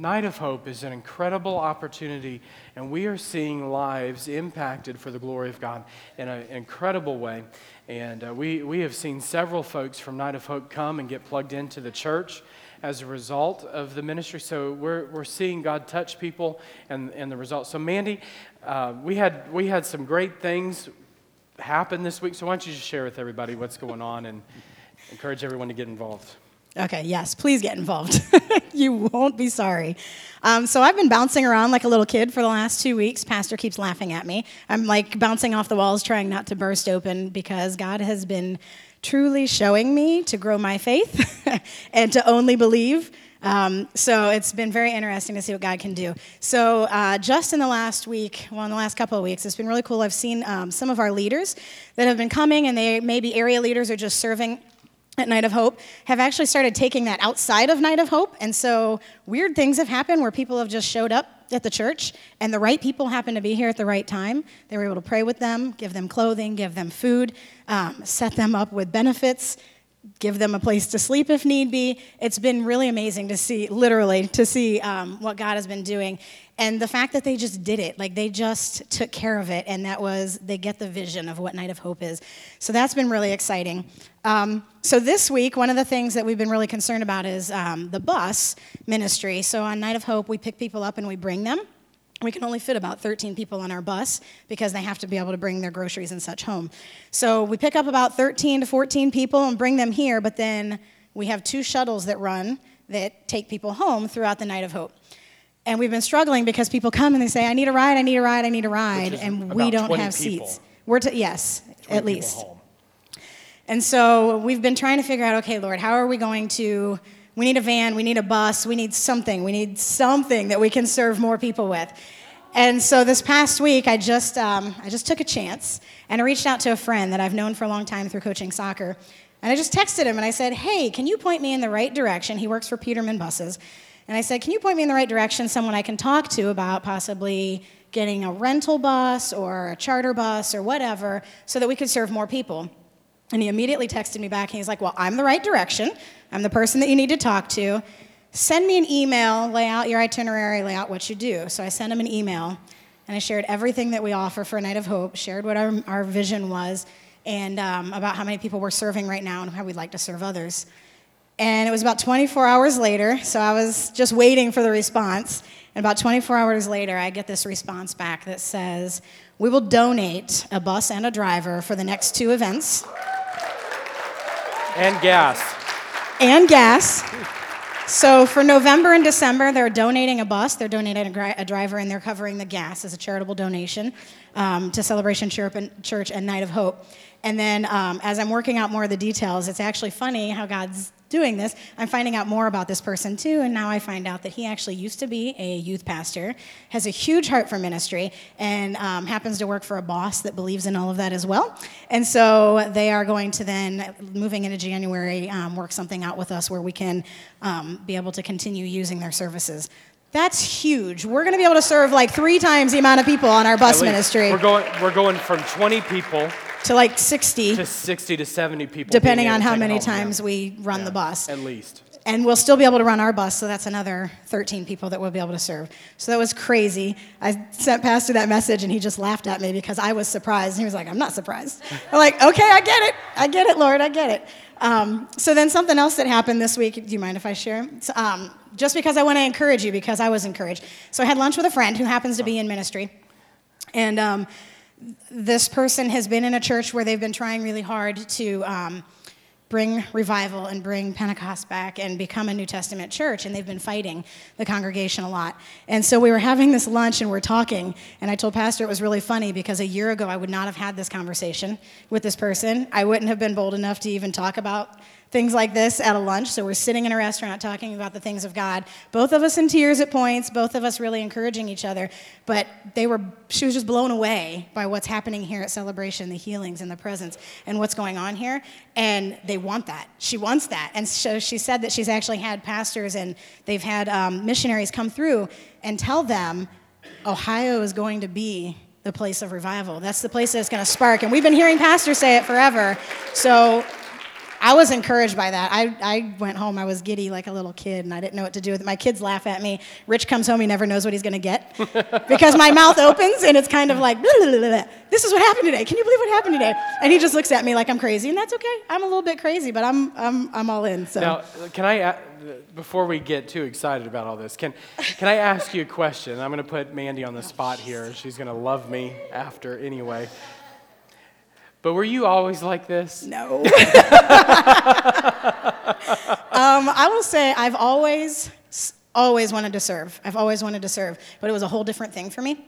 Night of Hope is an incredible opportunity, and we are seeing lives impacted for the glory of God in an incredible way. And uh, we, we have seen several folks from Night of Hope come and get plugged into the church as a result of the ministry. So we're, we're seeing God touch people and, and the results. So, Mandy, uh, we, had, we had some great things happen this week. So, why don't you just share with everybody what's going on and encourage everyone to get involved? Okay, yes, please get involved. you won't be sorry. Um, so I've been bouncing around like a little kid for the last two weeks. Pastor keeps laughing at me. I'm like bouncing off the walls, trying not to burst open because God has been truly showing me to grow my faith and to only believe. Um, so it's been very interesting to see what God can do. So uh, just in the last week, well, in the last couple of weeks, it's been really cool. I've seen um, some of our leaders that have been coming, and they may be area leaders or just serving at Night of Hope have actually started taking that outside of Night of Hope. And so weird things have happened where people have just showed up at the church and the right people happen to be here at the right time. They were able to pray with them, give them clothing, give them food, um, set them up with benefits, give them a place to sleep if need be. It's been really amazing to see, literally, to see um, what God has been doing. And the fact that they just did it, like they just took care of it, and that was, they get the vision of what Night of Hope is. So that's been really exciting. Um, so this week, one of the things that we've been really concerned about is um, the bus ministry. So on Night of Hope, we pick people up and we bring them. We can only fit about 13 people on our bus because they have to be able to bring their groceries and such home. So we pick up about 13 to 14 people and bring them here, but then we have two shuttles that run that take people home throughout the Night of Hope. And we've been struggling because people come and they say, I need a ride, I need a ride, I need a ride, and we don't have people. seats. We're to, yes, at least. And so we've been trying to figure out okay, Lord, how are we going to? We need a van, we need a bus, we need something, we need something that we can serve more people with. And so this past week, I just, um, I just took a chance and I reached out to a friend that I've known for a long time through coaching soccer. And I just texted him and I said, Hey, can you point me in the right direction? He works for Peterman Buses. And I said, Can you point me in the right direction, someone I can talk to about possibly getting a rental bus or a charter bus or whatever so that we could serve more people? And he immediately texted me back and he's like, Well, I'm the right direction. I'm the person that you need to talk to. Send me an email, lay out your itinerary, lay out what you do. So I sent him an email and I shared everything that we offer for a Night of Hope, shared what our, our vision was, and um, about how many people we're serving right now and how we'd like to serve others. And it was about 24 hours later, so I was just waiting for the response. And about 24 hours later, I get this response back that says, We will donate a bus and a driver for the next two events. And gas. And gas. So for November and December, they're donating a bus, they're donating a, gri- a driver, and they're covering the gas as a charitable donation um, to Celebration Church and, Night of Hope. And then um, as I'm working out more of the details, it's actually funny how God's doing this. I'm finding out more about this person too, and now I find out that he actually used to be a youth pastor, has a huge heart for ministry, and um, happens to work for a boss that believes in all of that as well. And so they are going to then, moving into January, um, work something out with us where we can um, be able to continue using their services. That's huge. We're going to be able to serve like three times the amount of people on our bus ministry We're going, we're going from 20 people to like 60, to 60 to 70 people. depending on how many times we run Yeah, the bus. At least. And we'll still be able to run our bus, so that's another 13 people that we'll be able to serve. So that was crazy. I sent Pastor that message, and he just laughed at me because I was surprised. He was like, I'm not surprised. I'm like, okay, I get it. I get it, Lord, I get it. Um, so then something else that happened this week, do you mind if I share? Um, just because I want to encourage you, because I was encouraged. So I had lunch with a friend who happens to be in ministry. And um, this person has been in a church where they've been trying really hard to um, bring revival and bring Pentecost back and become a New Testament church, and they've been fighting the congregation a lot. And so we were having this lunch and we're talking, and I told Pastor it was really funny because a year ago I would not have had this conversation with this person. I wouldn't have been bold enough to even talk about things like this at a lunch. So we're sitting in a restaurant talking about the things of God. Both of us in tears at points, both of us really encouraging each other. But they were, she was just blown away by what's happening here at Celebration, the healings and the presence, and what's going on here. And they want that. She wants that. And so she said that she's actually had pastors and they've had um, missionaries come through and tell them Ohio is going to be the place of revival. That's the place that's going to spark. And we've been hearing pastors say it forever. So I was encouraged by that. I, I went home, I was giddy like a little kid, and I didn't know what to do with it. My kids laugh at me. Rich comes home, he never knows what he's going to get because my mouth opens and it's kind of like, blah, blah, blah, this is what happened today. Can you believe what happened today? And he just looks at me like I'm crazy, and that's okay. I'm a little bit crazy, but I'm, I'm, I'm all in. So. Now, can I, before we get too excited about all this, can, can I ask you a question? I'm going to put Mandy on the spot here. She's going to love me after anyway. But were you always like this? No. um, I will say I've always, always wanted to serve. I've always wanted to serve, but it was a whole different thing for me.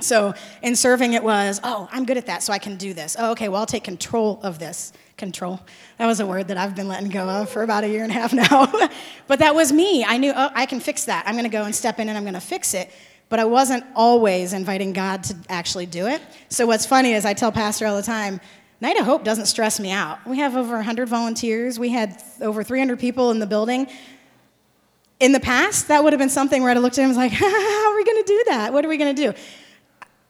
So in serving, it was, oh, I'm good at that, so I can do this. Oh, okay, well, I'll take control of this. Control. That was a word that I've been letting go of for about a year and a half now. but that was me. I knew, oh, I can fix that. I'm going to go and step in and I'm going to fix it but I wasn't always inviting God to actually do it. So what's funny is I tell Pastor all the time, Night of Hope doesn't stress me out. We have over 100 volunteers. We had over 300 people in the building. In the past, that would have been something where I'd have looked at him and was like, how are we going to do that? What are we going to do?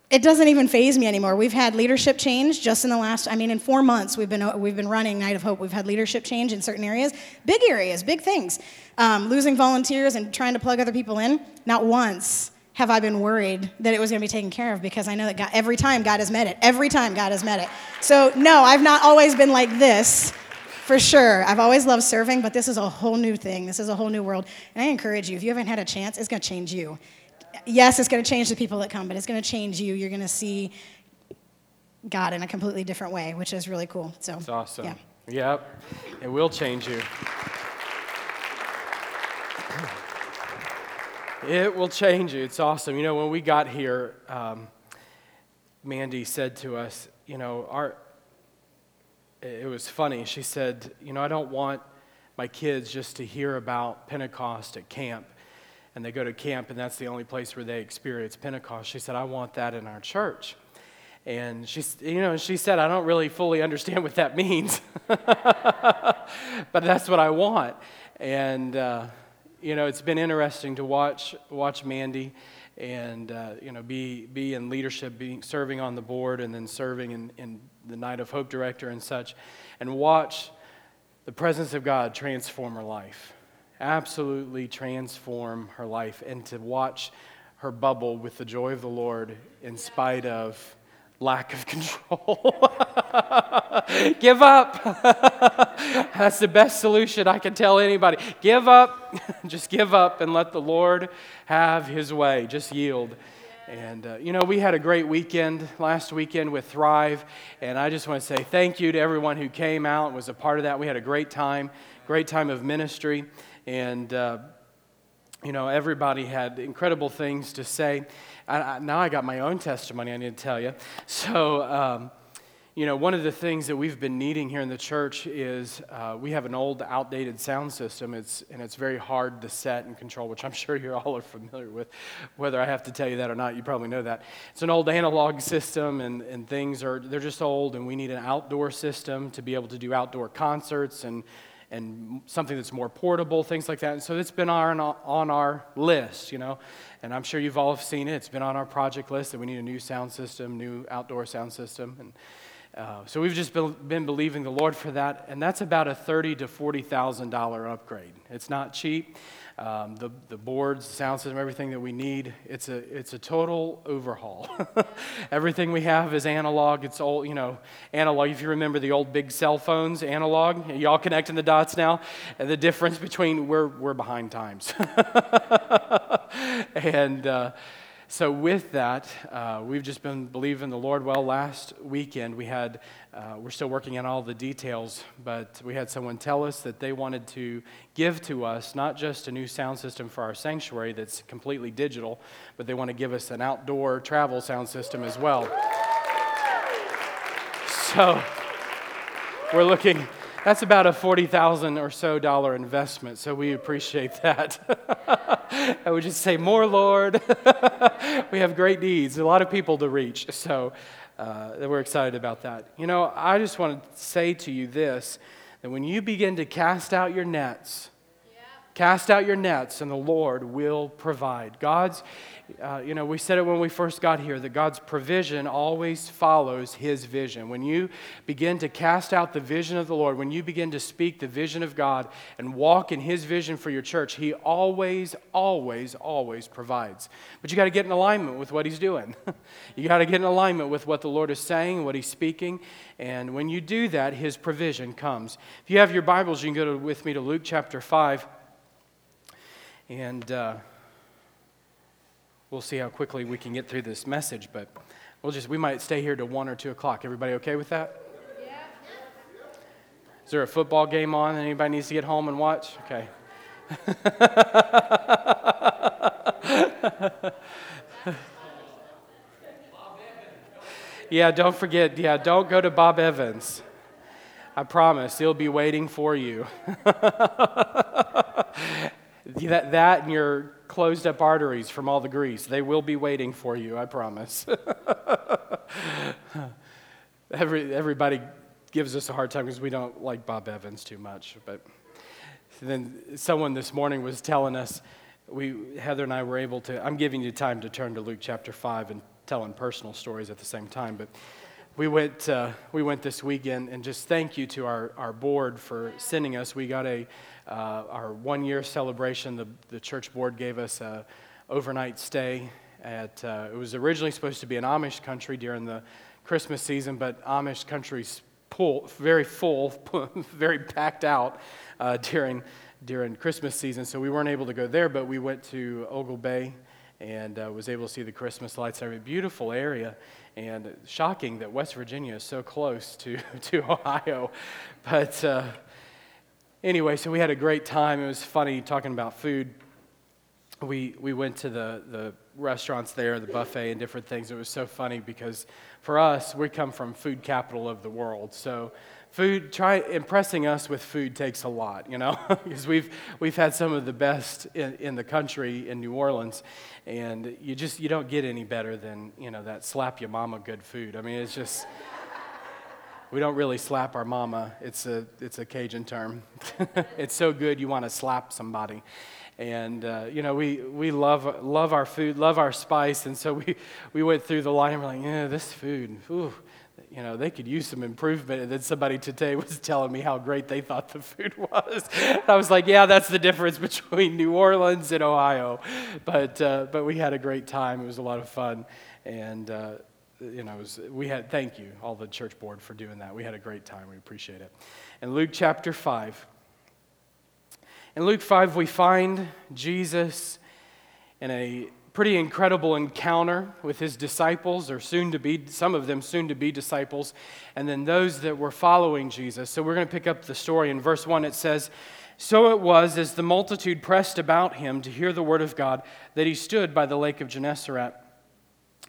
It doesn't even phase me anymore. We've had leadership change just in the last, I mean, in four months, we've been, we've been running Night of Hope. We've had leadership change in certain areas, big areas, big things. Um, losing volunteers and trying to plug other people in, not once have I been worried that it was going to be taken care of because I know that God, every time God has met it. Every time God has met it. So, no, I've not always been like this, for sure. I've always loved serving, but this is a whole new thing. This is a whole new world. And I encourage you, if you haven't had a chance, it's going to change you. Yes, it's going to change the people that come, but it's going to change you. You're going to see God in a completely different way, which is really cool. So, it's awesome. Yeah. Yep. It will change you. It will change you. It's awesome. You know, when we got here, um, Mandy said to us, you know, our, it was funny. She said, you know, I don't want my kids just to hear about Pentecost at camp. And they go to camp, and that's the only place where they experience Pentecost. She said, I want that in our church. And she, you know, she said, I don't really fully understand what that means, but that's what I want. And, uh, you know, it's been interesting to watch watch Mandy and uh, you know be be in leadership, being serving on the board, and then serving in, in the Night of Hope director and such, and watch the presence of God transform her life, absolutely transform her life, and to watch her bubble with the joy of the Lord in spite of lack of control. Give up. That's the best solution I can tell anybody. Give up. Just give up and let the Lord have his way. Just yield. And, uh, you know, we had a great weekend last weekend with Thrive. And I just want to say thank you to everyone who came out and was a part of that. We had a great time, great time of ministry. And, uh, you know, everybody had incredible things to say. I, I, now I got my own testimony I need to tell you. So, um, you know, one of the things that we've been needing here in the church is uh, we have an old, outdated sound system. It's, and it's very hard to set and control, which I'm sure you all are familiar with. Whether I have to tell you that or not, you probably know that. It's an old analog system, and, and things are, they're just old, and we need an outdoor system to be able to do outdoor concerts and and something that's more portable, things like that. And so it's been on, on our list, you know, and I'm sure you've all seen it. It's been on our project list that we need a new sound system, new outdoor sound system. And uh, so we've just been, been believing the Lord for that, and that's about a thirty to forty thousand dollar upgrade. It's not cheap. Um, the, the boards, the sound system, everything that we need. It's a, it's a total overhaul. everything we have is analog. It's all, you know, analog. If you remember the old big cell phones, analog, y'all connecting the dots now? And the difference between, we're, we're behind times. and, uh, so, with that, uh, we've just been believing the Lord well. Last weekend, we had, uh, we're still working on all the details, but we had someone tell us that they wanted to give to us not just a new sound system for our sanctuary that's completely digital, but they want to give us an outdoor travel sound system as well. So, we're looking that's about a 40,000 or so dollar investment, so we appreciate that. I would just say, More, Lord. we have great needs, a lot of people to reach, so uh, we're excited about that. You know, I just want to say to you this that when you begin to cast out your nets, Cast out your nets, and the Lord will provide. God's, uh, you know, we said it when we first got here that God's provision always follows His vision. When you begin to cast out the vision of the Lord, when you begin to speak the vision of God and walk in His vision for your church, He always, always, always provides. But you got to get in alignment with what He's doing. you got to get in alignment with what the Lord is saying, what He's speaking. And when you do that, His provision comes. If you have your Bibles, you can go to, with me to Luke chapter 5. And uh, we'll see how quickly we can get through this message, but we'll just, we might stay here to 1 or 2 o'clock. Everybody okay with that? Yeah. Is there a football game on anybody needs to get home and watch? Okay. yeah, don't forget, yeah, don't go to Bob Evans. I promise, he'll be waiting for you. That, that and your closed up arteries from all the grease, they will be waiting for you, I promise. Every, everybody gives us a hard time because we don't like Bob Evans too much. But then someone this morning was telling us, we, Heather and I were able to, I'm giving you time to turn to Luke chapter 5 and telling personal stories at the same time, but we went, uh, we went this weekend and just thank you to our, our board for sending us. We got a, uh, our one year celebration, the, the church board gave us a overnight stay at, uh, it was originally supposed to be an Amish country during the Christmas season, but Amish country's full, very full, very packed out uh, during, during Christmas season. So we weren't able to go there, but we went to Oglebay and uh, was able to see the Christmas lights. A beautiful area, and shocking that West Virginia is so close to, to Ohio. But uh, anyway, so we had a great time. It was funny talking about food. We, we went to the, the restaurants there, the buffet, and different things. It was so funny because for us, we come from food capital of the world. So food, try impressing us with food takes a lot, you know, because we've, we've had some of the best in, in the country in New Orleans. And you just, you don't get any better than, you know, that slap your mama good food. I mean, it's just we don't really slap our mama. It's a, it's a Cajun term. it's so good you want to slap somebody. And, uh, you know, we, we love, love our food, love our spice. And so we, we went through the line and we're like, yeah, this food, ooh, you know, they could use some improvement. And then somebody today was telling me how great they thought the food was. I was like, yeah, that's the difference between New Orleans and Ohio. But, uh, but we had a great time. It was a lot of fun. And, uh, you know, was, we had, thank you, all the church board, for doing that. We had a great time. We appreciate it. In Luke chapter 5, in Luke 5, we find Jesus in a pretty incredible encounter with his disciples, or soon to be, some of them soon to be disciples, and then those that were following Jesus. So we're going to pick up the story. In verse 1, it says, So it was as the multitude pressed about him to hear the word of God that he stood by the lake of Gennesaret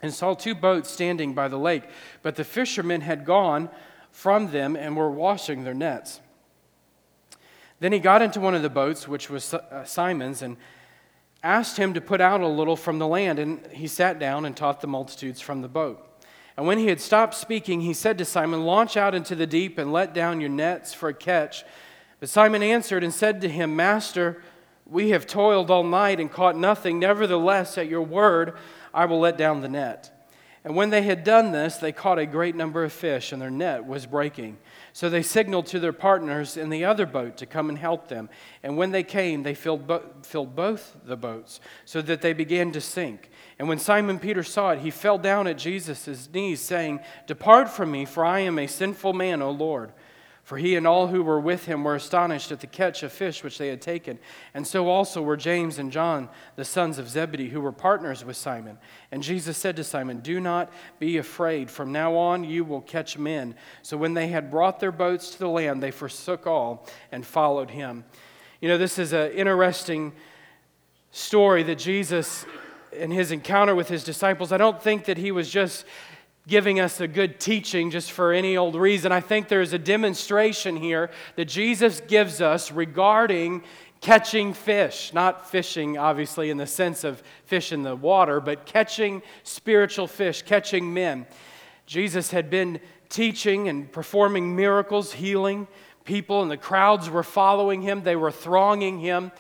and saw two boats standing by the lake, but the fishermen had gone from them and were washing their nets. Then he got into one of the boats, which was uh, Simon's, and asked him to put out a little from the land, and he sat down and taught the multitudes from the boat. And when he had stopped speaking, he said to Simon, Launch out into the deep and let down your nets for a catch. But Simon answered and said to him, Master, we have toiled all night and caught nothing. Nevertheless, at your word, I will let down the net. And when they had done this, they caught a great number of fish, and their net was breaking. So they signaled to their partners in the other boat to come and help them. And when they came, they filled, bo- filled both the boats, so that they began to sink. And when Simon Peter saw it, he fell down at Jesus' knees, saying, Depart from me, for I am a sinful man, O Lord. For he and all who were with him were astonished at the catch of fish which they had taken. And so also were James and John, the sons of Zebedee, who were partners with Simon. And Jesus said to Simon, Do not be afraid. From now on you will catch men. So when they had brought their boats to the land, they forsook all and followed him. You know, this is an interesting story that Jesus, in his encounter with his disciples, I don't think that he was just giving us a good teaching just for any old reason. I think there's a demonstration here that Jesus gives us regarding catching fish. Not fishing, obviously, in the sense of fish in the water, but catching spiritual fish, catching men. Jesus had been teaching and performing miracles, healing people, and the crowds were following him, they were thronging him.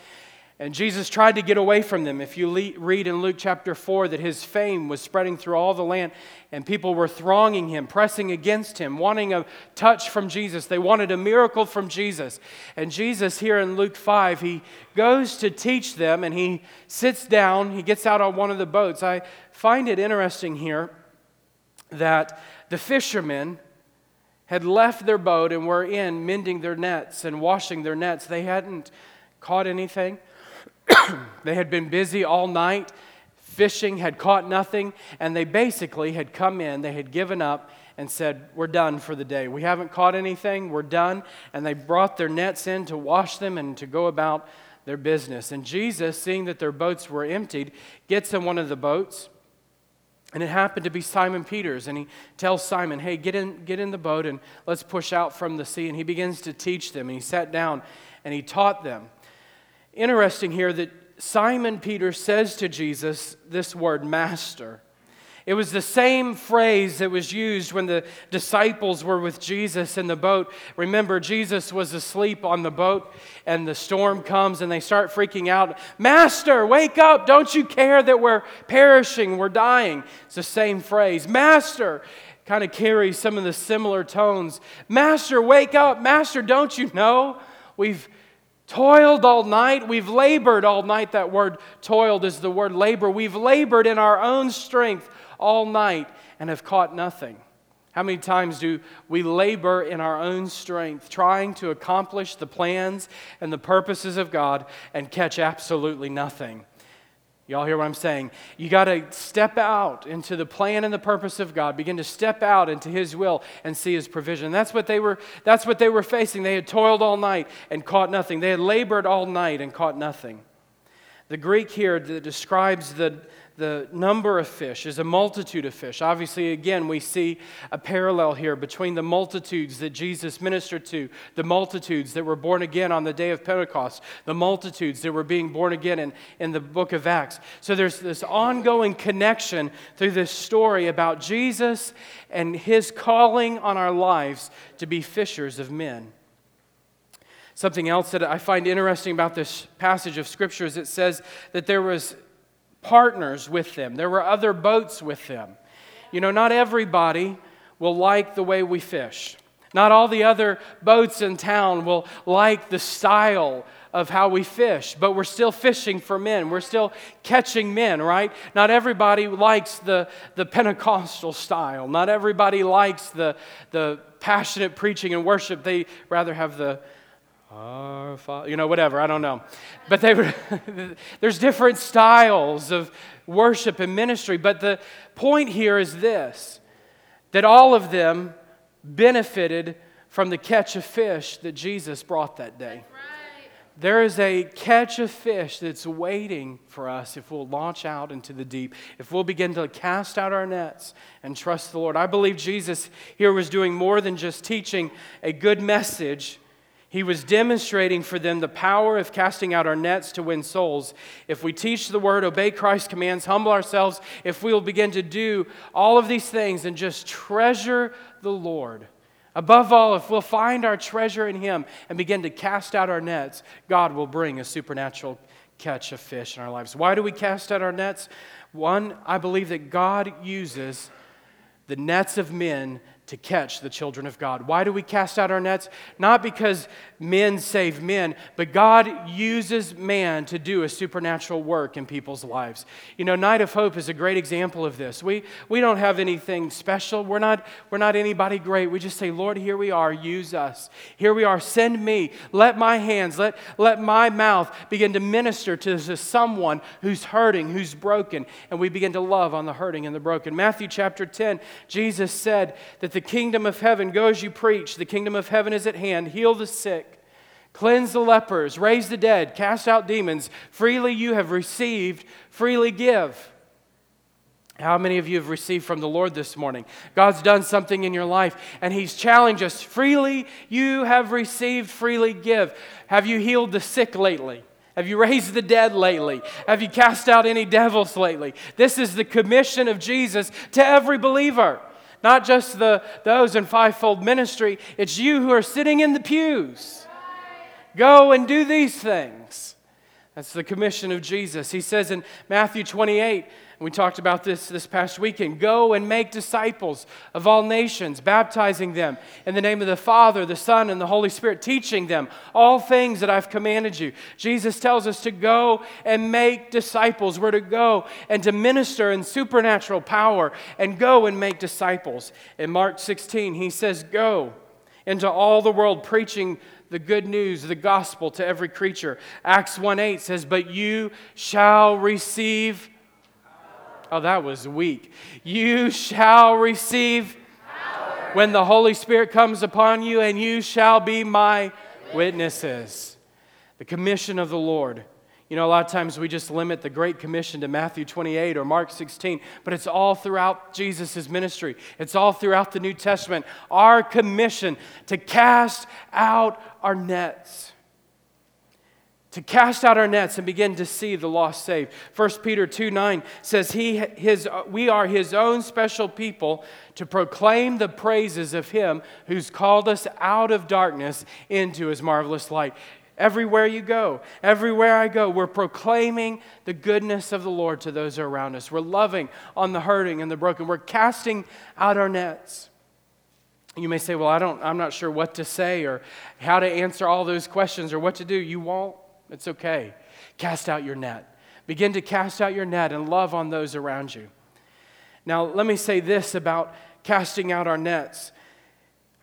And Jesus tried to get away from them. If you read in Luke chapter 4 that his fame was spreading through all the land and people were thronging him, pressing against him, wanting a touch from Jesus. They wanted a miracle from Jesus. And Jesus, here in Luke 5, he goes to teach them and he sits down. He gets out on one of the boats. I find it interesting here that the fishermen had left their boat and were in mending their nets and washing their nets. They hadn't caught anything. they had been busy all night fishing, had caught nothing, and they basically had come in, they had given up and said, We're done for the day. We haven't caught anything, we're done. And they brought their nets in to wash them and to go about their business. And Jesus, seeing that their boats were emptied, gets in one of the boats. And it happened to be Simon Peter's. And he tells Simon, Hey, get in, get in the boat and let's push out from the sea. And he begins to teach them. And he sat down and he taught them. Interesting here that Simon Peter says to Jesus this word, Master. It was the same phrase that was used when the disciples were with Jesus in the boat. Remember, Jesus was asleep on the boat, and the storm comes, and they start freaking out. Master, wake up! Don't you care that we're perishing, we're dying? It's the same phrase. Master kind of carries some of the similar tones. Master, wake up! Master, don't you know? We've toiled all night. We've labored all night. That word toiled is the word labor. We've labored in our own strength all night and have caught nothing. How many times do we labor in our own strength, trying to accomplish the plans and the purposes of God and catch absolutely nothing? Y'all hear what I'm saying? You got to step out into the plan and the purpose of God. Begin to step out into His will and see His provision. That's what they were. That's what they were facing. They had toiled all night and caught nothing. They had labored all night and caught nothing. The Greek here that describes the the number of fish is a multitude of fish. Obviously, again, we see a parallel here between the multitudes that Jesus ministered to, the multitudes that were born again on the day of Pentecost, the multitudes that were being born again in, in the book of Acts. So there's this ongoing connection through this story about Jesus and his calling on our lives to be fishers of men. Something else that I find interesting about this passage of Scripture is it says that there was partners with them, there were other boats with them. You know, not everybody will like the way we fish. Not all the other boats in town will like the style of how we fish, but we're still fishing for men. We're still catching men, right? Not everybody likes the, the Pentecostal style. Not everybody likes the, the passionate preaching and worship. They rather have the our Father, you know, whatever, I don't know. But they were, there's different styles of worship and ministry. But the point here is this that all of them benefited from the catch of fish that Jesus brought that day. There is a catch of fish that's waiting for us if we'll launch out into the deep, if we'll begin to cast out our nets and trust the Lord. I believe Jesus here was doing more than just teaching a good message he was demonstrating for them the power of casting out our nets to win souls. If we teach the word, obey Christ's commands, humble ourselves, if we will begin to do all of these things and just treasure the Lord. Above all, if we'll find our treasure in Him and begin to cast out our nets, God will bring a supernatural catch of fish in our lives. Why do we cast out our nets? One, I believe that God uses the nets of men to catch the children of God. Why do we cast out our nets? Not because men save men, but God uses man to do a supernatural work in people's lives. You know, Night of Hope is a great example of this. We, we don't have anything special, we're not, we're not anybody great. We just say, Lord, here we are, use us. Here we are, send me. Let my hands, let, let my mouth begin to minister to, to someone who's hurting, who's broken, and we begin to love on the hurting and the broken. Matthew chapter 10, Jesus said that the kingdom of heaven, go as you preach, the kingdom of heaven is at hand, heal the sick, cleanse the lepers, raise the dead, cast out demons. Freely you have received, freely give. How many of you have received from the Lord this morning? God's done something in your life and He's challenged us freely you have received, freely give. Have you healed the sick lately? Have you raised the dead lately? Have you cast out any devils lately? This is the commission of Jesus to every believer, not just the, those in fivefold ministry. It's you who are sitting in the pews. Go and do these things. That's the commission of Jesus. He says in Matthew 28, we talked about this this past weekend. Go and make disciples of all nations, baptizing them in the name of the Father, the Son, and the Holy Spirit, teaching them all things that I've commanded you. Jesus tells us to go and make disciples. We're to go and to minister in supernatural power and go and make disciples. In Mark 16, he says, Go into all the world preaching the good news, the gospel to every creature. Acts 1 8 says, But you shall receive Oh, that was weak. You shall receive when the Holy Spirit comes upon you, and you shall be my witnesses. The commission of the Lord. You know, a lot of times we just limit the Great Commission to Matthew 28 or Mark 16, but it's all throughout Jesus' ministry. It's all throughout the New Testament. Our commission to cast out our nets to cast out our nets and begin to see the lost saved. 1 Peter 2 9 says, he, his, We are his own special people to proclaim the praises of him who's called us out of darkness into his marvelous light. Everywhere you go, everywhere I go, we're proclaiming the goodness of the Lord to those around us. We're loving on the hurting and the broken. We're casting out our nets. You may say, Well, I don't, I'm not sure what to say or how to answer all those questions or what to do. You won't. It's okay. Cast out your net. Begin to cast out your net and love on those around you. Now, let me say this about casting out our nets.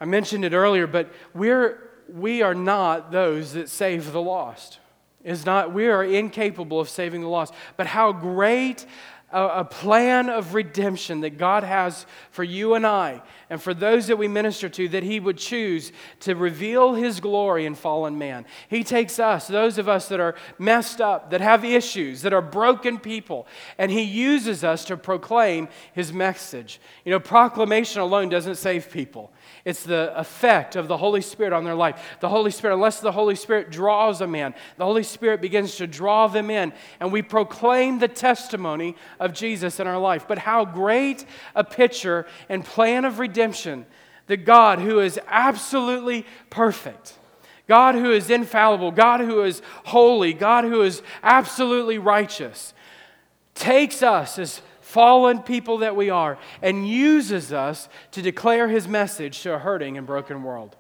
I mentioned it earlier, but we're, we are not those that save the lost. Is not we are incapable of saving the lost. But how great a, a plan of redemption that God has for you and I and for those that we minister to, that He would choose to reveal His glory in fallen man. He takes us, those of us that are messed up, that have issues, that are broken people, and He uses us to proclaim His message. You know, proclamation alone doesn't save people. It's the effect of the Holy Spirit on their life. The Holy Spirit, unless the Holy Spirit draws a man, the Holy Spirit begins to draw them in, and we proclaim the testimony of Jesus in our life. But how great a picture and plan of redemption that God, who is absolutely perfect, God who is infallible, God who is holy, God who is absolutely righteous, takes us as fallen people that we are, and uses us to declare his message to a hurting and broken world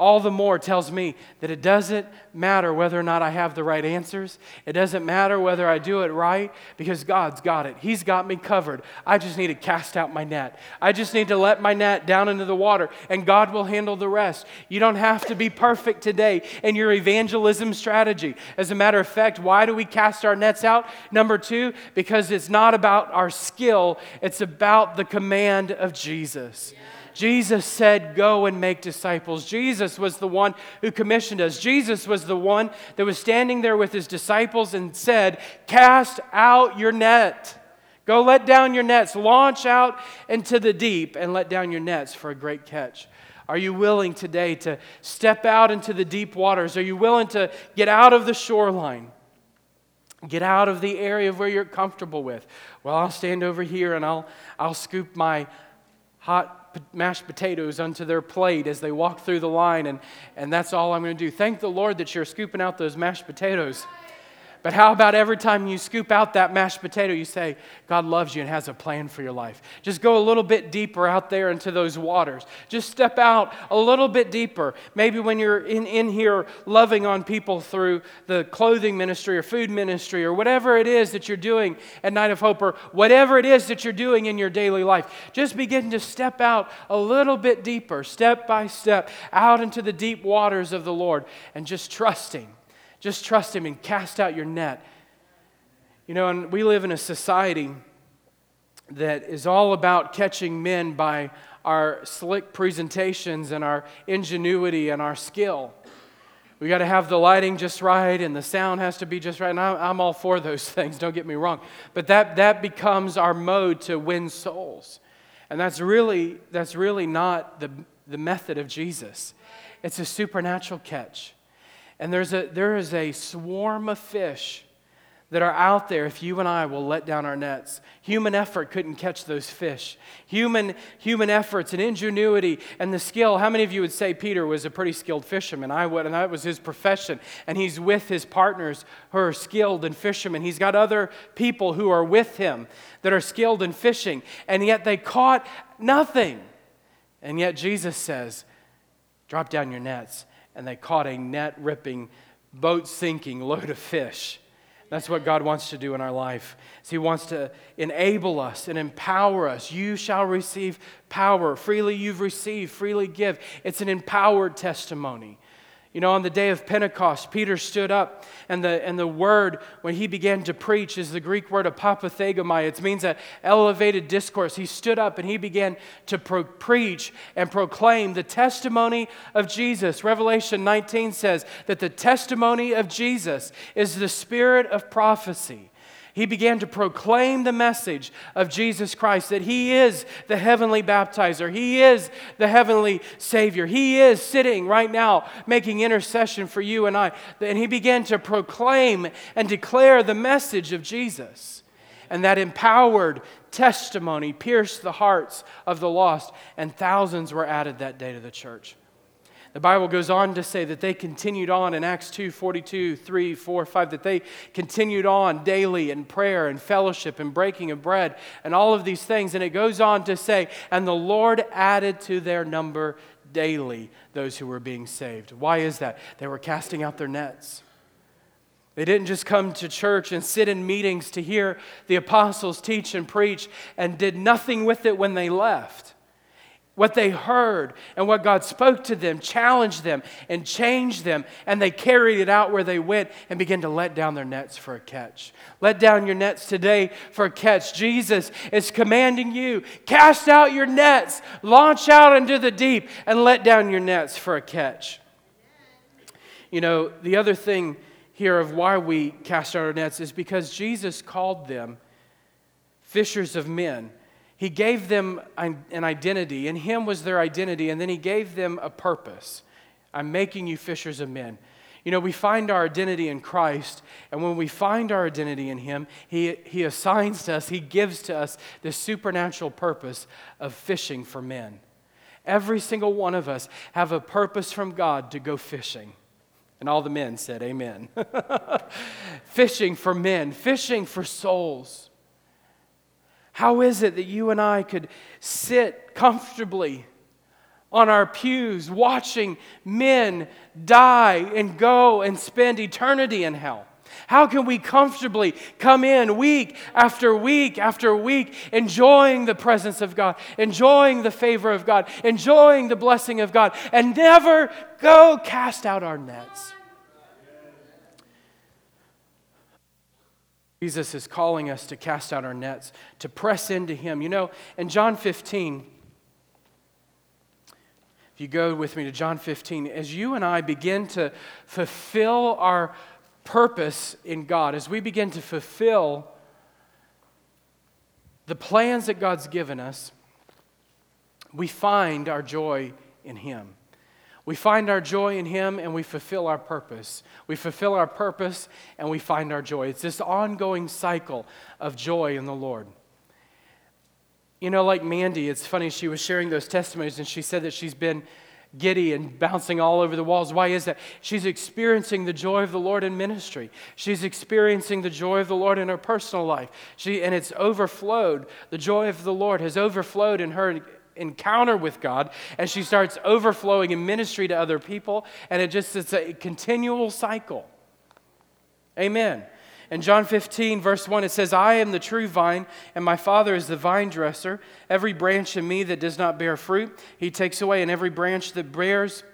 all the more tells me that it doesn't matter whether or not I have the right answers. It doesn't matter whether I do it right because God's got it. He's got me covered. I just need to cast out my net. I just need to let my net down into the water and God will handle the rest. You don't have to be perfect today in your evangelism strategy. As a matter of fact, why do we cast our nets out? Number two, because it's not about our skill, it's about the command of Jesus. Yeah. Jesus said, Go and make disciples. Jesus was the one who commissioned us. Jesus was the one that was standing there with his disciples and said, Cast out your net. Go let down your nets. Launch out into the deep and let down your nets for a great catch. Are you willing today to step out into the deep waters? Are you willing to get out of the shoreline? Get out of the area of where you're comfortable with. Well, I'll stand over here and I'll, I'll scoop my hot mashed potatoes onto their plate as they walk through the line, and, and that's all I'm going to do. Thank the Lord that you're scooping out those mashed potatoes. But how about every time you scoop out that mashed potato, you say, God loves you and has a plan for your life? Just go a little bit deeper out there into those waters. Just step out a little bit deeper. Maybe when you're in, in here loving on people through the clothing ministry or food ministry or whatever it is that you're doing at Night of Hope or whatever it is that you're doing in your daily life, just begin to step out a little bit deeper, step by step, out into the deep waters of the Lord and just trusting just trust Him and cast out your net. You know, and we live in a society that is all about catching men by our slick presentations and our ingenuity and our skill. we got to have the lighting just right and the sound has to be just right. And I'm, all for those things, don't get me wrong. But that, that becomes our mode to win souls. And that's really, that's really not the, the method of Jesus. It's a supernatural catch. And there's a, there is a swarm of fish that are out there if you and I will let down our nets. Human effort couldn't catch those fish. Human, human efforts and ingenuity and the skill. How many of you would say Peter was a pretty skilled fisherman? I would, and that was his profession. And he's with his partners who are skilled in fishermen. He's got other people who are with him that are skilled in fishing, and yet they caught nothing. And yet Jesus says, Drop down your nets. And they caught a net ripping, boat sinking load of fish. That's what God wants to do in our life. So he wants to enable us and empower us. You shall receive power. Freely you've received, freely give. It's an empowered testimony. You know, on the day of Pentecost, Peter stood up, and the, and the word, when he began to preach, is the Greek word apophthegomai. It means an elevated discourse. He stood up and he began to pro- preach and proclaim the testimony of Jesus. Revelation 19 says that the testimony of Jesus is the spirit of prophecy he began to proclaim the message of Jesus Christ that He is the heavenly baptizer, He is the heavenly Savior, He is sitting right now making intercession for you and I. And he began to proclaim and declare the message of Jesus. And that empowered testimony pierced the hearts of the lost, and thousands were added that day to the church. The Bible goes on to say that they continued on in Acts 2 42, 3, 4, 5, that they continued on daily in prayer and fellowship and breaking of bread and all of these things. And it goes on to say, and the Lord added to their number daily those who were being saved. Why is that? They were casting out their nets. They didn't just come to church and sit in meetings to hear the apostles teach and preach and did nothing with it when they left. What they heard and what God spoke to them challenged them and changed them, and they carried it out where they went and began to let down their nets for a catch. Let down your nets today for a catch. Jesus is commanding you cast out your nets, launch out into the deep, and let down your nets for a catch. You know, the other thing here of why we cast out our nets is because Jesus called them fishers of men. He gave them an identity. In Him was their identity, and then He gave them a purpose. I'm making you fishers of men. You know, we find our identity in Christ, and when we find our identity in Him, He, he assigns to us, He gives to us the supernatural purpose of fishing for men. Every single one of us have a purpose from God to go fishing. And all the men said, Amen. fishing for men, fishing for souls. How is it that you and I could sit comfortably on our pews watching men die and go and spend eternity in hell? How can we comfortably come in week after week after week, enjoying the presence of God, enjoying the favor of God, enjoying the blessing of God, and never go cast out our nets? Jesus is calling us to cast out our nets, to press into Him. You know, in John 15, if you go with me to John 15, as you and I begin to fulfill our purpose in God, as we begin to fulfill the plans that God's given us, we find our joy in Him. We find our joy in Him and we fulfill our purpose. We fulfill our purpose and we find our joy. It's this ongoing cycle of joy in the Lord. You know, like Mandy, it's funny, she was sharing those testimonies and she said that she's been giddy and bouncing all over the walls. Why is that? She's experiencing the joy of the Lord in ministry. She's experiencing the joy of the Lord in her personal life. She, and it's overflowed. The joy of the Lord has overflowed in her encounter with God as she starts overflowing in ministry to other people. And it just, it's a continual cycle. Amen. In John 15, verse 1, it says, I am the true vine, and my Father is the vine dresser. Every branch in me that does not bear fruit, he takes away, and every branch that bears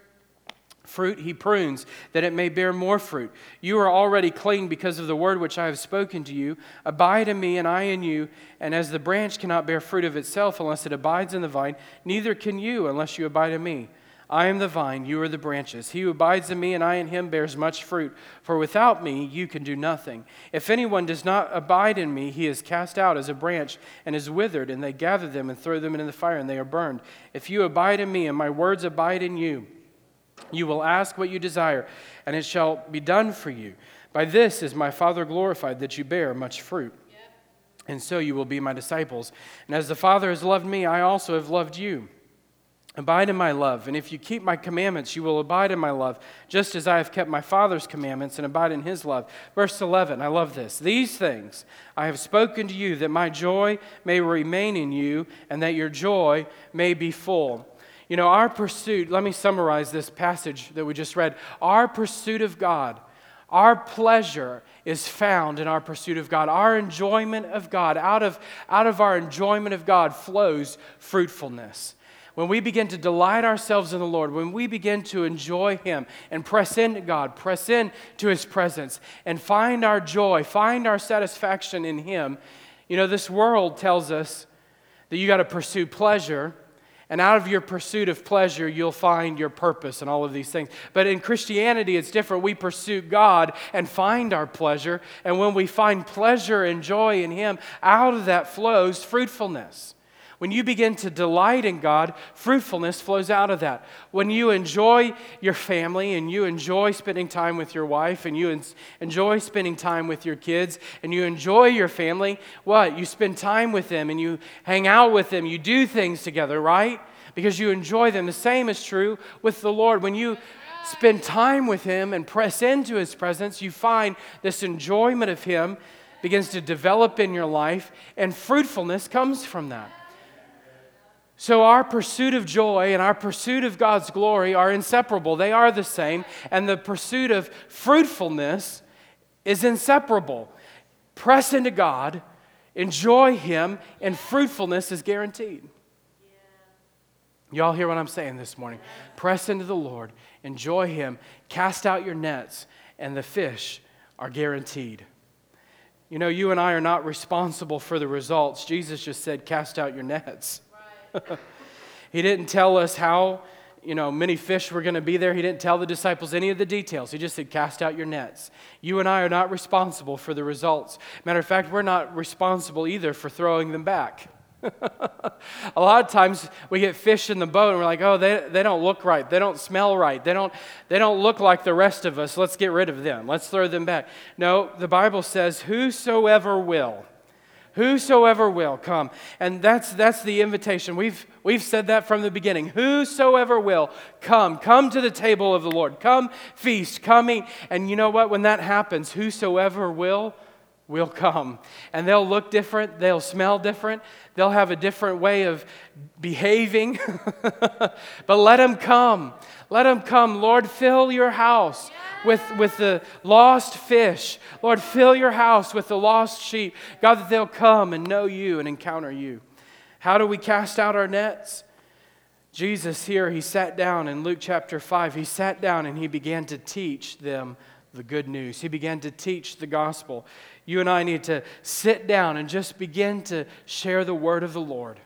fruit he prunes, that it may bear more fruit. You are already clean because of the word which I have spoken to you. Abide in me, and I in you. And as the branch cannot bear fruit of itself unless it abides in the vine, neither can you unless you abide in me. I am the vine, you are the branches. He who abides in me and I in him bears much fruit, for without me you can do nothing. If anyone does not abide in me, he is cast out as a branch and is withered, and they gather them and throw them into the fire, and they are burned. If you abide in me and my words abide in you, you will ask what you desire, and it shall be done for you. By this is my Father glorified, that you bear much fruit. And so you will be my disciples. And as the Father has loved me, I also have loved you. Abide in my love, and if you keep my commandments, you will abide in my love, just as I have kept my Father's commandments and abide in his love. Verse 11, I love this. These things I have spoken to you, that my joy may remain in you, and that your joy may be full. You know, our pursuit, let me summarize this passage that we just read. Our pursuit of God, our pleasure is found in our pursuit of God. Our enjoyment of God, out of, out of our enjoyment of God flows fruitfulness when we begin to delight ourselves in the Lord, when we begin to enjoy Him and press into God, press into His presence, and find our joy, find our satisfaction in Him, you know, this world tells us that you got to pursue pleasure. And out of your pursuit of pleasure, you'll find your purpose and all of these things. But in Christianity, it's different. We pursue God and find our pleasure. And when we find pleasure and joy in Him, out of that flows fruitfulness. When you begin to delight in God, fruitfulness flows out of that. When you enjoy your family and you enjoy spending time with your wife and you enjoy spending time with your kids and you enjoy your family, what? You spend time with them and you hang out with them, you do things together, right? Because you enjoy them. The same is true with the Lord. When you spend time with Him and press into His presence, you find this enjoyment of Him begins to develop in your life, and fruitfulness comes from that. So, our pursuit of joy and our pursuit of God's glory are inseparable. They are the same. And the pursuit of fruitfulness is inseparable. Press into God, enjoy Him, and fruitfulness is guaranteed. Y'all hear what I'm saying this morning? Press into the Lord, enjoy Him, cast out your nets, and the fish are guaranteed. You know, you and I are not responsible for the results. Jesus just said, Cast out your nets. he didn't tell us how, you know, many fish were going to be there. He didn't tell the disciples any of the details. He just said, cast out your nets. You and I are not responsible for the results. Matter of fact, we're not responsible either for throwing them back. a lot of times we get fish in the boat and we're like, oh, they, they don't look right. They don't smell right. They don't, they don't look like the rest of us. Let's get rid of them. Let's throw them back. No, the Bible says, whosoever will. Whosoever will come. And that's, that's the invitation. We've, we've said that from the beginning. Whosoever will come. Come to the table of the Lord. Come feast. coming. And you know what? When that happens, whosoever will, will come. And they'll look different. They'll smell different. They'll have a different way of behaving. but let them come. Let them come. Lord, fill your house with, with the lost fish. Lord, fill your house with the lost sheep. God, that they'll come and know you and encounter you. How do we cast out our nets? Jesus here, he sat down in Luke chapter 5. He sat down and he began to teach them the good news. He began to teach the gospel. You and I need to sit down and just begin to share the word of the Lord.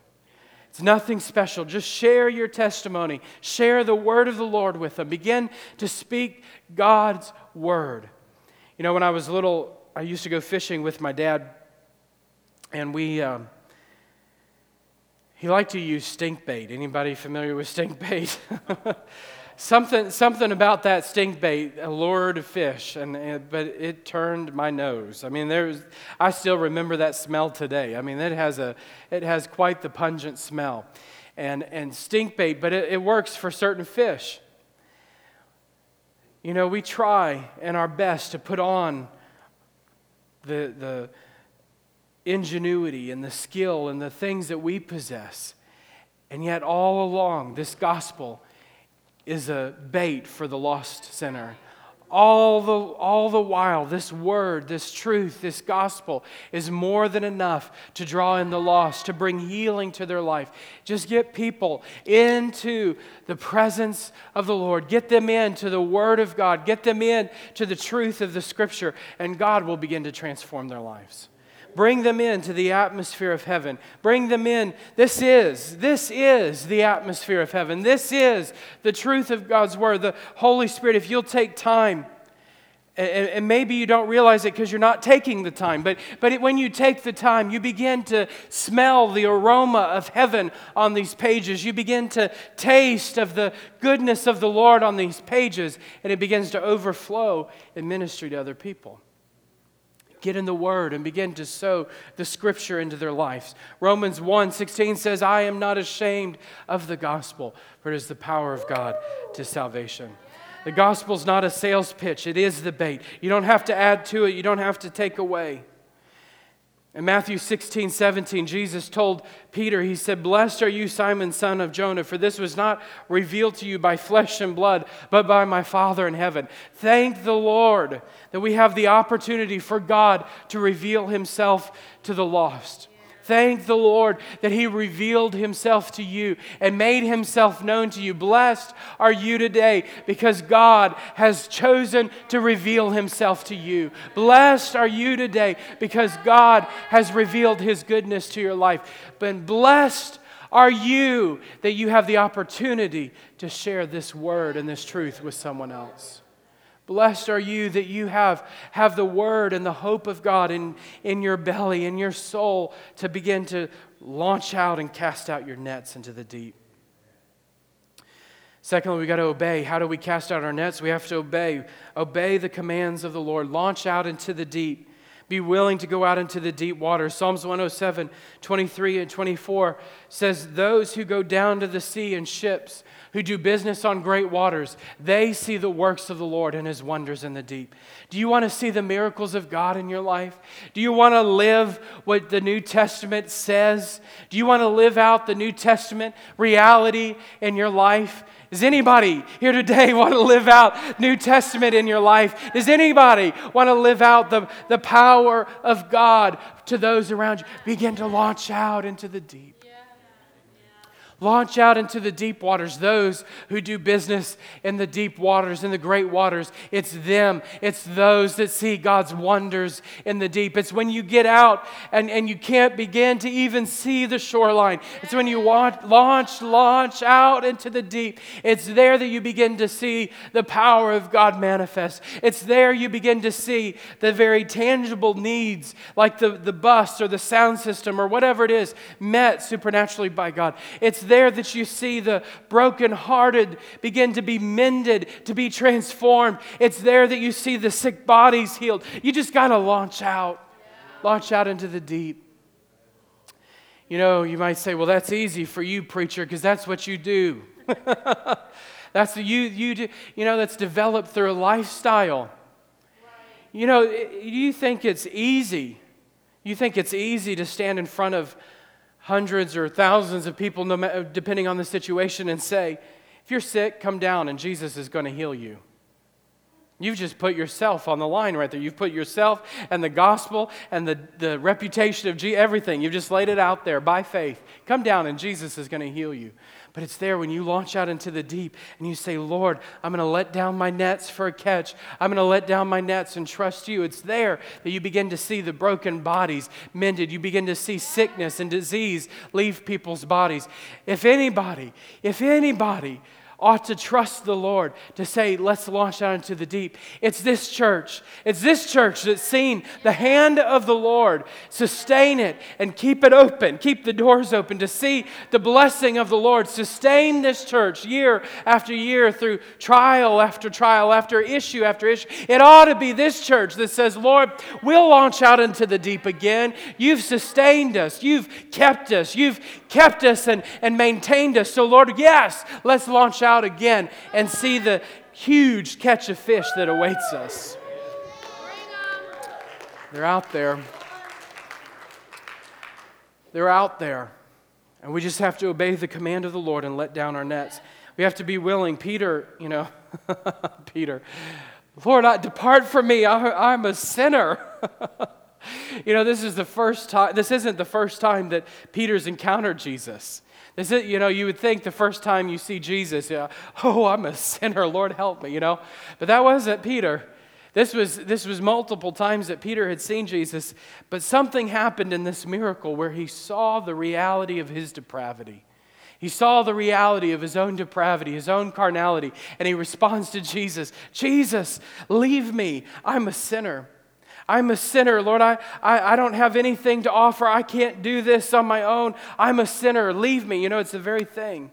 It's nothing special. Just share your testimony. Share the word of the Lord with them. Begin to speak God's word. You know, when I was little, I used to go fishing with my dad, and we. Um, he liked to use stink bait. Anybody familiar with stink bait? something, something about that stink bait allured fish, and, and, but it turned my nose. I mean, there's, I still remember that smell today. I mean, it has, a, it has quite the pungent smell. And, and stink bait, but it, it works for certain fish. You know, we try in our best to put on the, the ingenuity and the skill and the things that we possess. And yet, all along, this gospel is a bait for the lost sinner all the, all the while, this word, this truth, this gospel is more than enough to draw in the lost, to bring healing to their life. Just get people into the presence of the Lord. Get them into the word of God. Get them in to the truth of the scripture, and God will begin to transform their lives. Bring them into the atmosphere of heaven. Bring them in. This is, this is the atmosphere of heaven. This is the truth of God's word. The Holy Spirit, if you'll take time, and, maybe you don't realize it because you're not taking the time, but, but it, when you take the time, you begin to smell the aroma of heaven on these pages. You begin to taste of the goodness of the Lord on these pages, and it begins to overflow in ministry to other people get in the word and begin to sow the scripture into their lives. Romans 1 16 says, I am not ashamed of the gospel, for it is the power of God to salvation. The gospel is not a sales pitch, it is the bait. You don't have to add to it, you don't have to take away. In Matthew 16, 17, Jesus told Peter, He said, Blessed are you, Simon, son of Jonah, for this was not revealed to you by flesh and blood, but by my Father in heaven. Thank the Lord that we have the opportunity for God to reveal Himself to the lost. Thank the Lord that He revealed Himself to you and made Himself known to you. Blessed are you today because God has chosen to reveal Himself to you. Blessed are you today because God has revealed His goodness to your life. But blessed are you that you have the opportunity to share this word and this truth with someone else. Blessed are you that you have, have the word and the hope of God in, in your belly, in your soul, to begin to launch out and cast out your nets into the deep. Secondly, we got to obey. How do we cast out our nets? We have to obey. Obey the commands of the Lord. Launch out into the deep. Be willing to go out into the deep water. Psalms 107, 23 and 24 says, Those who go down to the sea in ships, who do business on great waters, they see the works of the Lord and his wonders in the deep. Do you want to see the miracles of God in your life? Do you want to live what the New Testament says? Do you want to live out the New Testament reality in your life? Does anybody here today want to live out New Testament in your life? Does anybody want to live out the, the power of God to those around you? Begin to launch out into the deep. Launch out into the deep waters. Those who do business in the deep waters, in the great waters, it's them. It's those that see God's wonders in the deep. It's when you get out and, and you can't begin to even see the shoreline. It's when you want, launch, launch out into the deep. It's there that you begin to see the power of God manifest. It's there you begin to see the very tangible needs, like the, the bus or the sound system or whatever it is, met supernaturally by God. It's there that you see the brokenhearted begin to be mended, to be transformed. It's there that you see the sick bodies healed. You just got to launch out, launch out into the deep. You know, you might say, well, that's easy for you, preacher, because that's what you do. that's the, you, you, do, you know, that's developed through a lifestyle. You know, you think it's easy. You think it's easy to stand in front of hundreds or thousands of people, depending on the situation, and say, if you're sick, come down and Jesus is going to heal you. You've just put yourself on the line right there. You've put yourself and the gospel and the, the reputation of Jesus, everything. You've just laid it out there by faith. Come down and Jesus is going to heal you. But it's there when you launch out into the deep and you say, Lord, I'm going to let down my nets for a catch. I'm going to let down my nets and trust you. It's there that you begin to see the broken bodies mended. You begin to see sickness and disease leave people's bodies. If anybody, if anybody, ought to trust the Lord to say, let's launch out into the deep. It's this church. It's this church that's seen the hand of the Lord sustain it and keep it open, keep the doors open to see the blessing of the Lord sustain this church year after year through trial after trial, after issue after issue. It ought to be this church that says, Lord, we'll launch out into the deep again. You've sustained us, you've kept us, you've kept us and, and maintained us. So, Lord, yes, let's launch out again and see the huge catch of fish that awaits us. They're out there. They're out there. And we just have to obey the command of the Lord and let down our nets. We have to be willing. Peter, you know, Peter, Lord, I, depart from me. I, I'm a sinner. you know, this is the first time, this isn't the first time that Peter's encountered Jesus. This is, you know, you would think the first time you see Jesus, yeah, oh, I'm a sinner, Lord help me, you know. But that wasn't Peter. This was, this was multiple times that Peter had seen Jesus, but something happened in this miracle where he saw the reality of his depravity. He saw the reality of his own depravity, his own carnality, and he responds to Jesus Jesus, leave me. I'm a sinner. I'm a sinner, Lord. I, I, I don't have anything to offer. I can't do this on my own. I'm a sinner. Leave me. You know, it's the very thing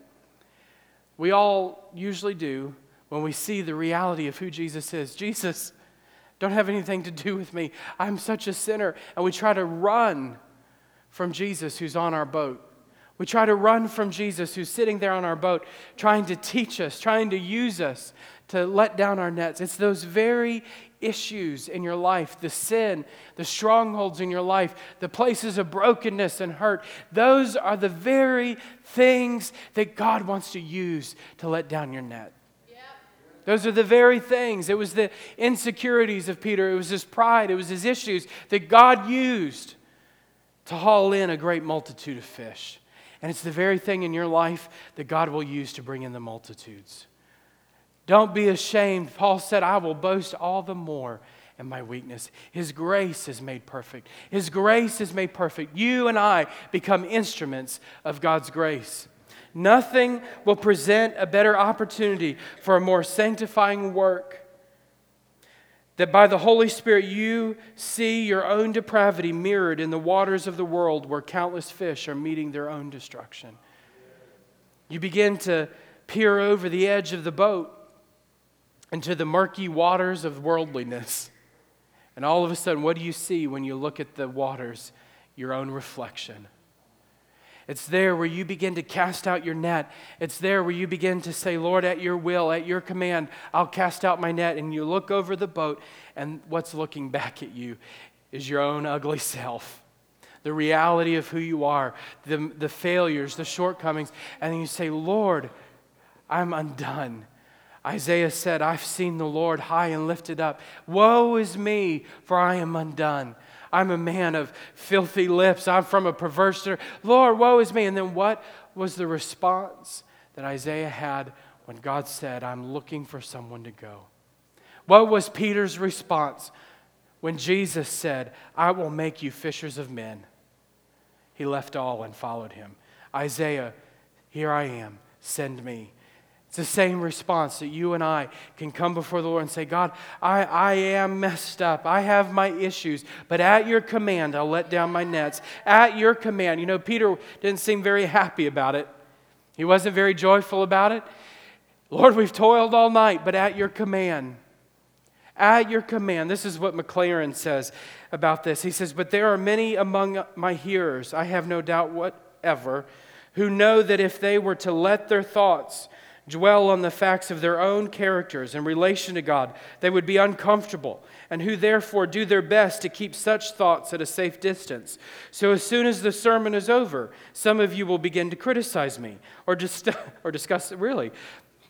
we all usually do when we see the reality of who Jesus is. Jesus, don't have anything to do with me. I'm such a sinner. And we try to run from Jesus who's on our boat. We try to run from Jesus who's sitting there on our boat, trying to teach us, trying to use us to let down our nets. It's those very issues in your life, the sin, the strongholds in your life, the places of brokenness and hurt, those are the very things that God wants to use to let down your net. Those are the very things. It was the insecurities of Peter, it was his pride, it was his issues that God used to haul in a great multitude of fish. And it's the very thing in your life that God will use to bring in the multitudes. Don't be ashamed. Paul said, I will boast all the more in my weakness. His grace is made perfect. His grace is made perfect. You and I become instruments of God's grace. Nothing will present a better opportunity for a more sanctifying work. That by the Holy Spirit you see your own depravity mirrored in the waters of the world where countless fish are meeting their own destruction. You begin to peer over the edge of the boat into the murky waters of worldliness. And all of a sudden, what do you see when you look at the waters? Your own reflection. It's there where you begin to cast out your net. It's there where you begin to say, Lord, at your will, at your command, I'll cast out my net. And you look over the boat, and what's looking back at you is your own ugly self. The reality of who you are, the, the failures, the shortcomings. And you say, Lord, I'm undone. Isaiah said, I've seen the Lord high and lifted up. Woe is me, for I am undone. I'm a man of filthy lips. I'm from a perverse. Lord, woe is me. And then what was the response that Isaiah had when God said, I'm looking for someone to go? What was Peter's response when Jesus said, I will make you fishers of men? He left all and followed him. Isaiah, here I am, send me. The same response that you and I can come before the Lord and say, God, I, I am messed up. I have my issues, but at your command, I'll let down my nets. At your command. You know, Peter didn't seem very happy about it, he wasn't very joyful about it. Lord, we've toiled all night, but at your command. At your command. This is what Maclaren says about this. He says, But there are many among my hearers, I have no doubt whatever, who know that if they were to let their thoughts, dwell on the facts of their own characters in relation to God, they would be uncomfortable, and who therefore do their best to keep such thoughts at a safe distance. So as soon as the sermon is over, some of you will begin to criticize me or, just, or discuss, really,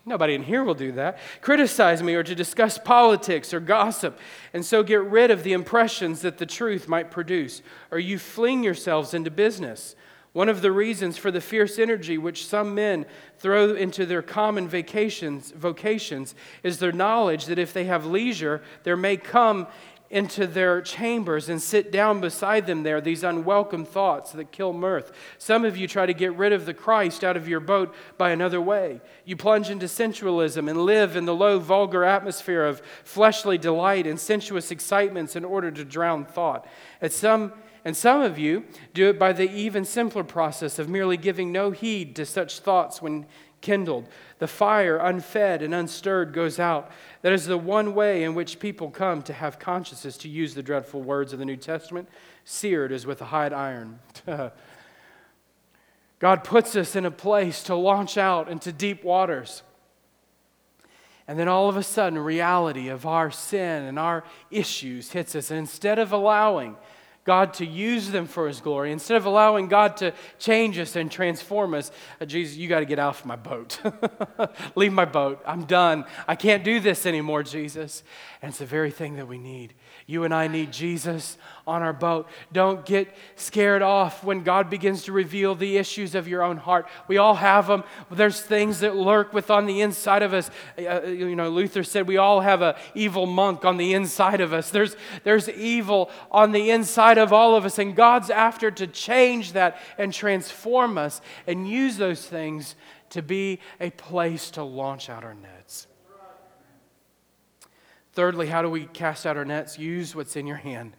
Nobody in here will do that. Criticize me or to discuss politics or gossip, and so get rid of the impressions that the truth might produce. Or you fling yourselves into business one of the reasons for the fierce energy which some men throw into their common vacations, vocations is their knowledge that if they have leisure, there may come into their chambers and sit down beside them there these unwelcome thoughts that kill mirth. Some of you try to get rid of the Christ out of your boat by another way. You plunge into sensualism and live in the low, vulgar atmosphere of fleshly delight and sensuous excitements in order to drown thought. At some and some of you do it by the even simpler process of merely giving no heed to such thoughts when kindled. The fire, unfed and unstirred, goes out. That is the one way in which people come to have consciences, to use the dreadful words of the New Testament, seared as with a hot iron. God puts us in a place to launch out into deep waters. And then all of a sudden, reality of our sin and our issues hits us. And instead of allowing God to use them for His glory, instead of allowing God to change us and transform us, uh, Jesus, you got to get off my boat. Leave my boat. I'm done. I can't do this anymore, Jesus. And it's the very thing that we need. You and I need Jesus on our boat. Don't get scared off when God begins to reveal the issues of your own heart. We all have them. There's things that lurk with on the inside of us. Uh, you know, Luther said we all have an evil monk on the inside of us. There's, there's evil on the inside of all of us, and God's after to change that and transform us and use those things to be a place to launch out our nets. Thirdly, how do we cast out our nets? Use what's in your hand.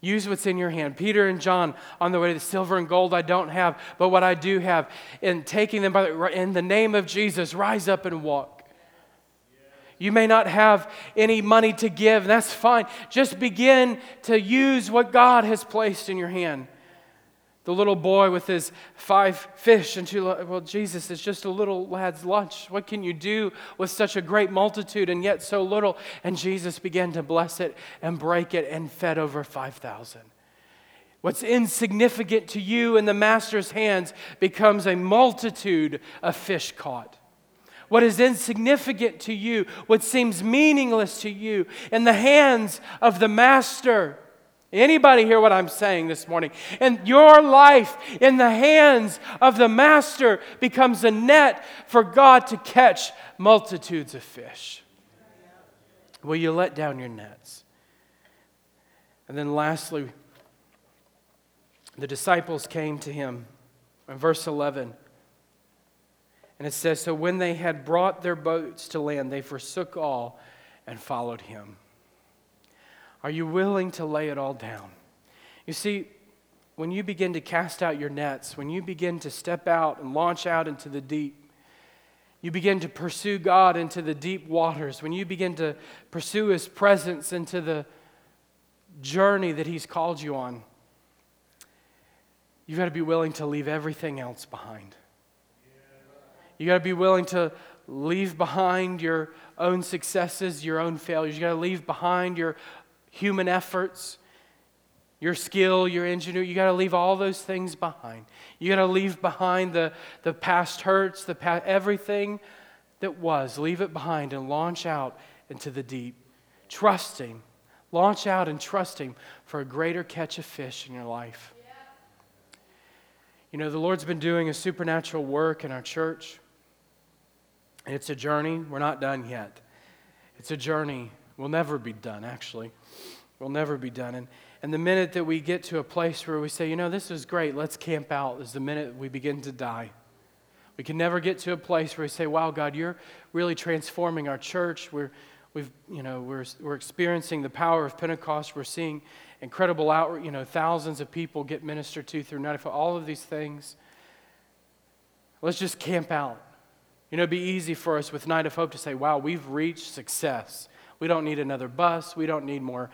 Use what's in your hand. Peter and John on the way to the silver and gold I don't have, but what I do have, in taking them by the, in the name of Jesus, rise up and walk. You may not have any money to give, that's fine. Just begin to use what God has placed in your hand. The little boy with his five fish and two, well, Jesus is just a little lad's lunch. What can you do with such a great multitude and yet so little? And Jesus began to bless it and break it and fed over 5,000. What's insignificant to you in the master's hands becomes a multitude of fish caught. What is insignificant to you, what seems meaningless to you, in the hands of the master Anybody hear what I'm saying this morning? And your life in the hands of the master becomes a net for God to catch multitudes of fish. Will you let down your nets? And then lastly, the disciples came to him in verse 11. And it says, So when they had brought their boats to land, they forsook all and followed him. Are you willing to lay it all down? You see, when you begin to cast out your nets, when you begin to step out and launch out into the deep, you begin to pursue God into the deep waters, when you begin to pursue His presence into the journey that He's called you on, you've got to be willing to leave everything else behind. You've got to be willing to leave behind your own successes, your own failures. You got to leave behind your human efforts, your skill, your ingenuity. You got to leave all those things behind. You got to leave behind the, the past hurts, the past, everything that was. Leave it behind and launch out into the deep, trusting. Launch out and trusting for a greater catch of fish in your life. You know, the Lord's been doing a supernatural work in our church. And it's a journey. We're not done yet. It's a journey. We'll never be done, actually will never be done. And, and the minute that we get to a place where we say, you know, this is great, let's camp out, is the minute we begin to die. We can never get to a place where we say, wow, God, you're really transforming our church. We're, we've, you know, we're, we're experiencing the power of Pentecost. We're seeing incredible out, you know, thousands of people get ministered to through 95, all of these things. Let's just camp out. You know, it'd be easy for us with Night of Hope to say, wow, we've reached success. We don't need another bus. We don't need more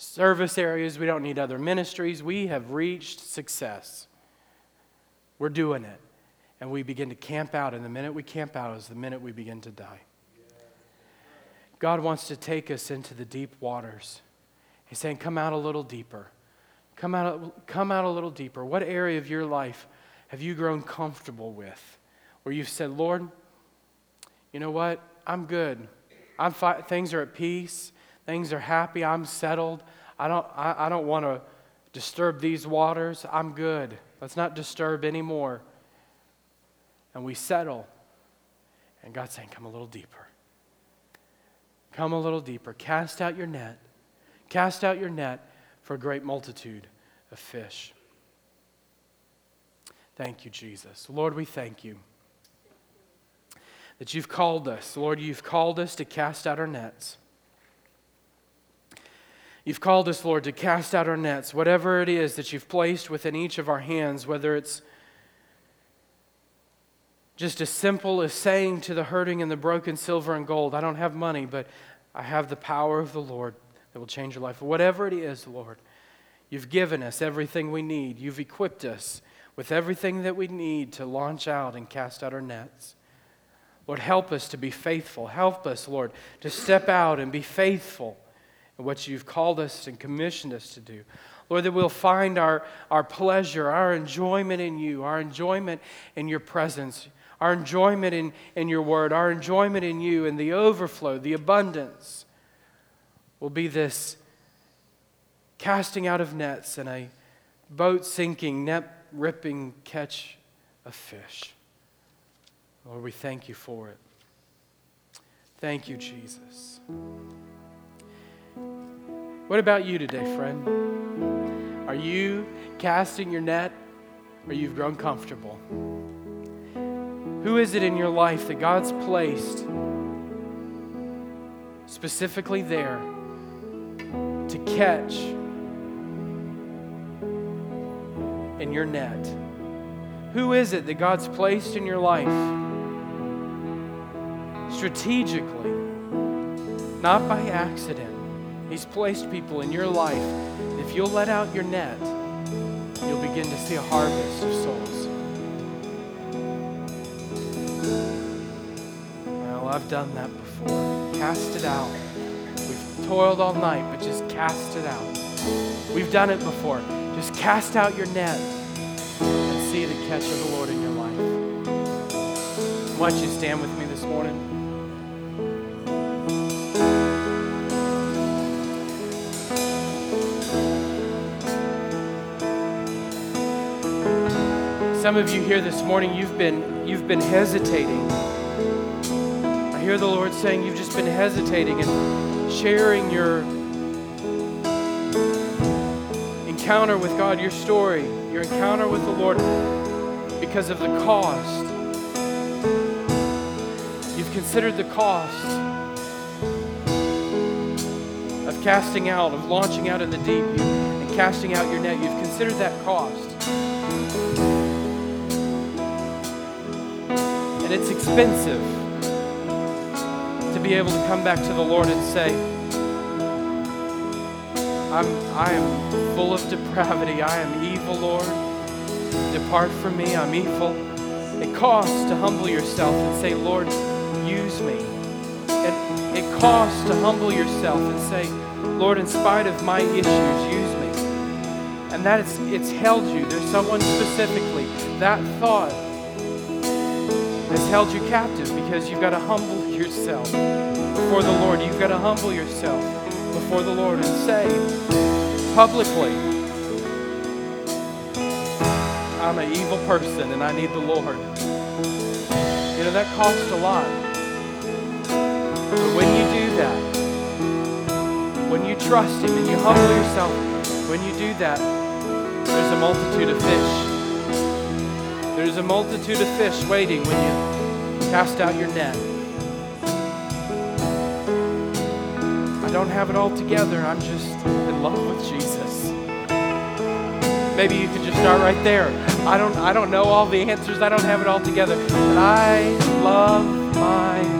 service areas. We don't need other ministries. We have reached success. We're doing it. And we begin to camp out. And the minute we camp out is the minute we begin to die. God wants to take us into the deep waters. He's saying, Come out a little deeper. Come out, come out a little deeper. What area of your life have you grown comfortable with? Where you've said, Lord, you know what? I'm good. I'm fi- things are at peace. Things are happy. I'm settled. I don't, I, I don't want to disturb these waters. I'm good. Let's not disturb anymore. And we settle. And God's saying, Come a little deeper. Come a little deeper. Cast out your net. Cast out your net for a great multitude of fish. Thank you, Jesus. Lord, we thank you that you've called us. Lord, you've called us to cast out our nets. You've called us, Lord, to cast out our nets, whatever it is that you've placed within each of our hands, whether it's just as simple as saying to the hurting and the broken silver and gold, I don't have money, but I have the power of the Lord that will change your life. Whatever it is, Lord, you've given us everything we need. You've equipped us with everything that we need to launch out and cast out our nets. Lord, help us to be faithful. Help us, Lord, to step out and be faithful what you've called us and commissioned us to do. Lord, that we'll find our, our pleasure, our enjoyment in you, our enjoyment in your presence, our enjoyment in, in your word, our enjoyment in you, and the overflow, the abundance will be this casting out of nets and a boat sinking, net ripping catch of fish. Lord, we thank you for it. Thank you, Jesus. What about you today, friend? Are you casting your net or you've grown comfortable? Who is it in your life that God's placed specifically there to catch in your net? Who is it that God's placed in your life strategically, not by accident? He's placed people in your life. If you'll let out your net, you'll begin to see a harvest of souls. Well, I've done that before. Cast it out. We've toiled all night, but just cast it out. We've done it before. Just cast out your net and see the catch of the Lord in your life. Why don't you stand with me this morning? Some of you here this morning, you've been, you've been hesitating. I hear the Lord saying you've just been hesitating and sharing your encounter with God, your story, your encounter with the Lord because of the cost. You've considered the cost of casting out, of launching out in the deep, and casting out your net. You've considered that cost. And it's expensive to be able to come back to the Lord and say, I'm, I am full of depravity. I am evil, Lord. Depart from me. I'm evil. It costs to humble yourself and say, Lord, use me. It, it costs to humble yourself and say, Lord, in spite of my issues, use me. And that it's held you. There's someone specifically, that thought has held you captive because you've got to humble yourself before the Lord. You've got to humble yourself before the Lord and say publicly, I'm an evil person and I need the Lord. You know, that costs a lot. But when you do that, when you trust Him and you humble yourself, when you do that, there's a multitude of fish there's a multitude of fish waiting when you cast out your net. I don't have it all together. I'm just in love with Jesus. Maybe you could just start right there. I don't I don't know all the answers. I don't have it all together. But I love my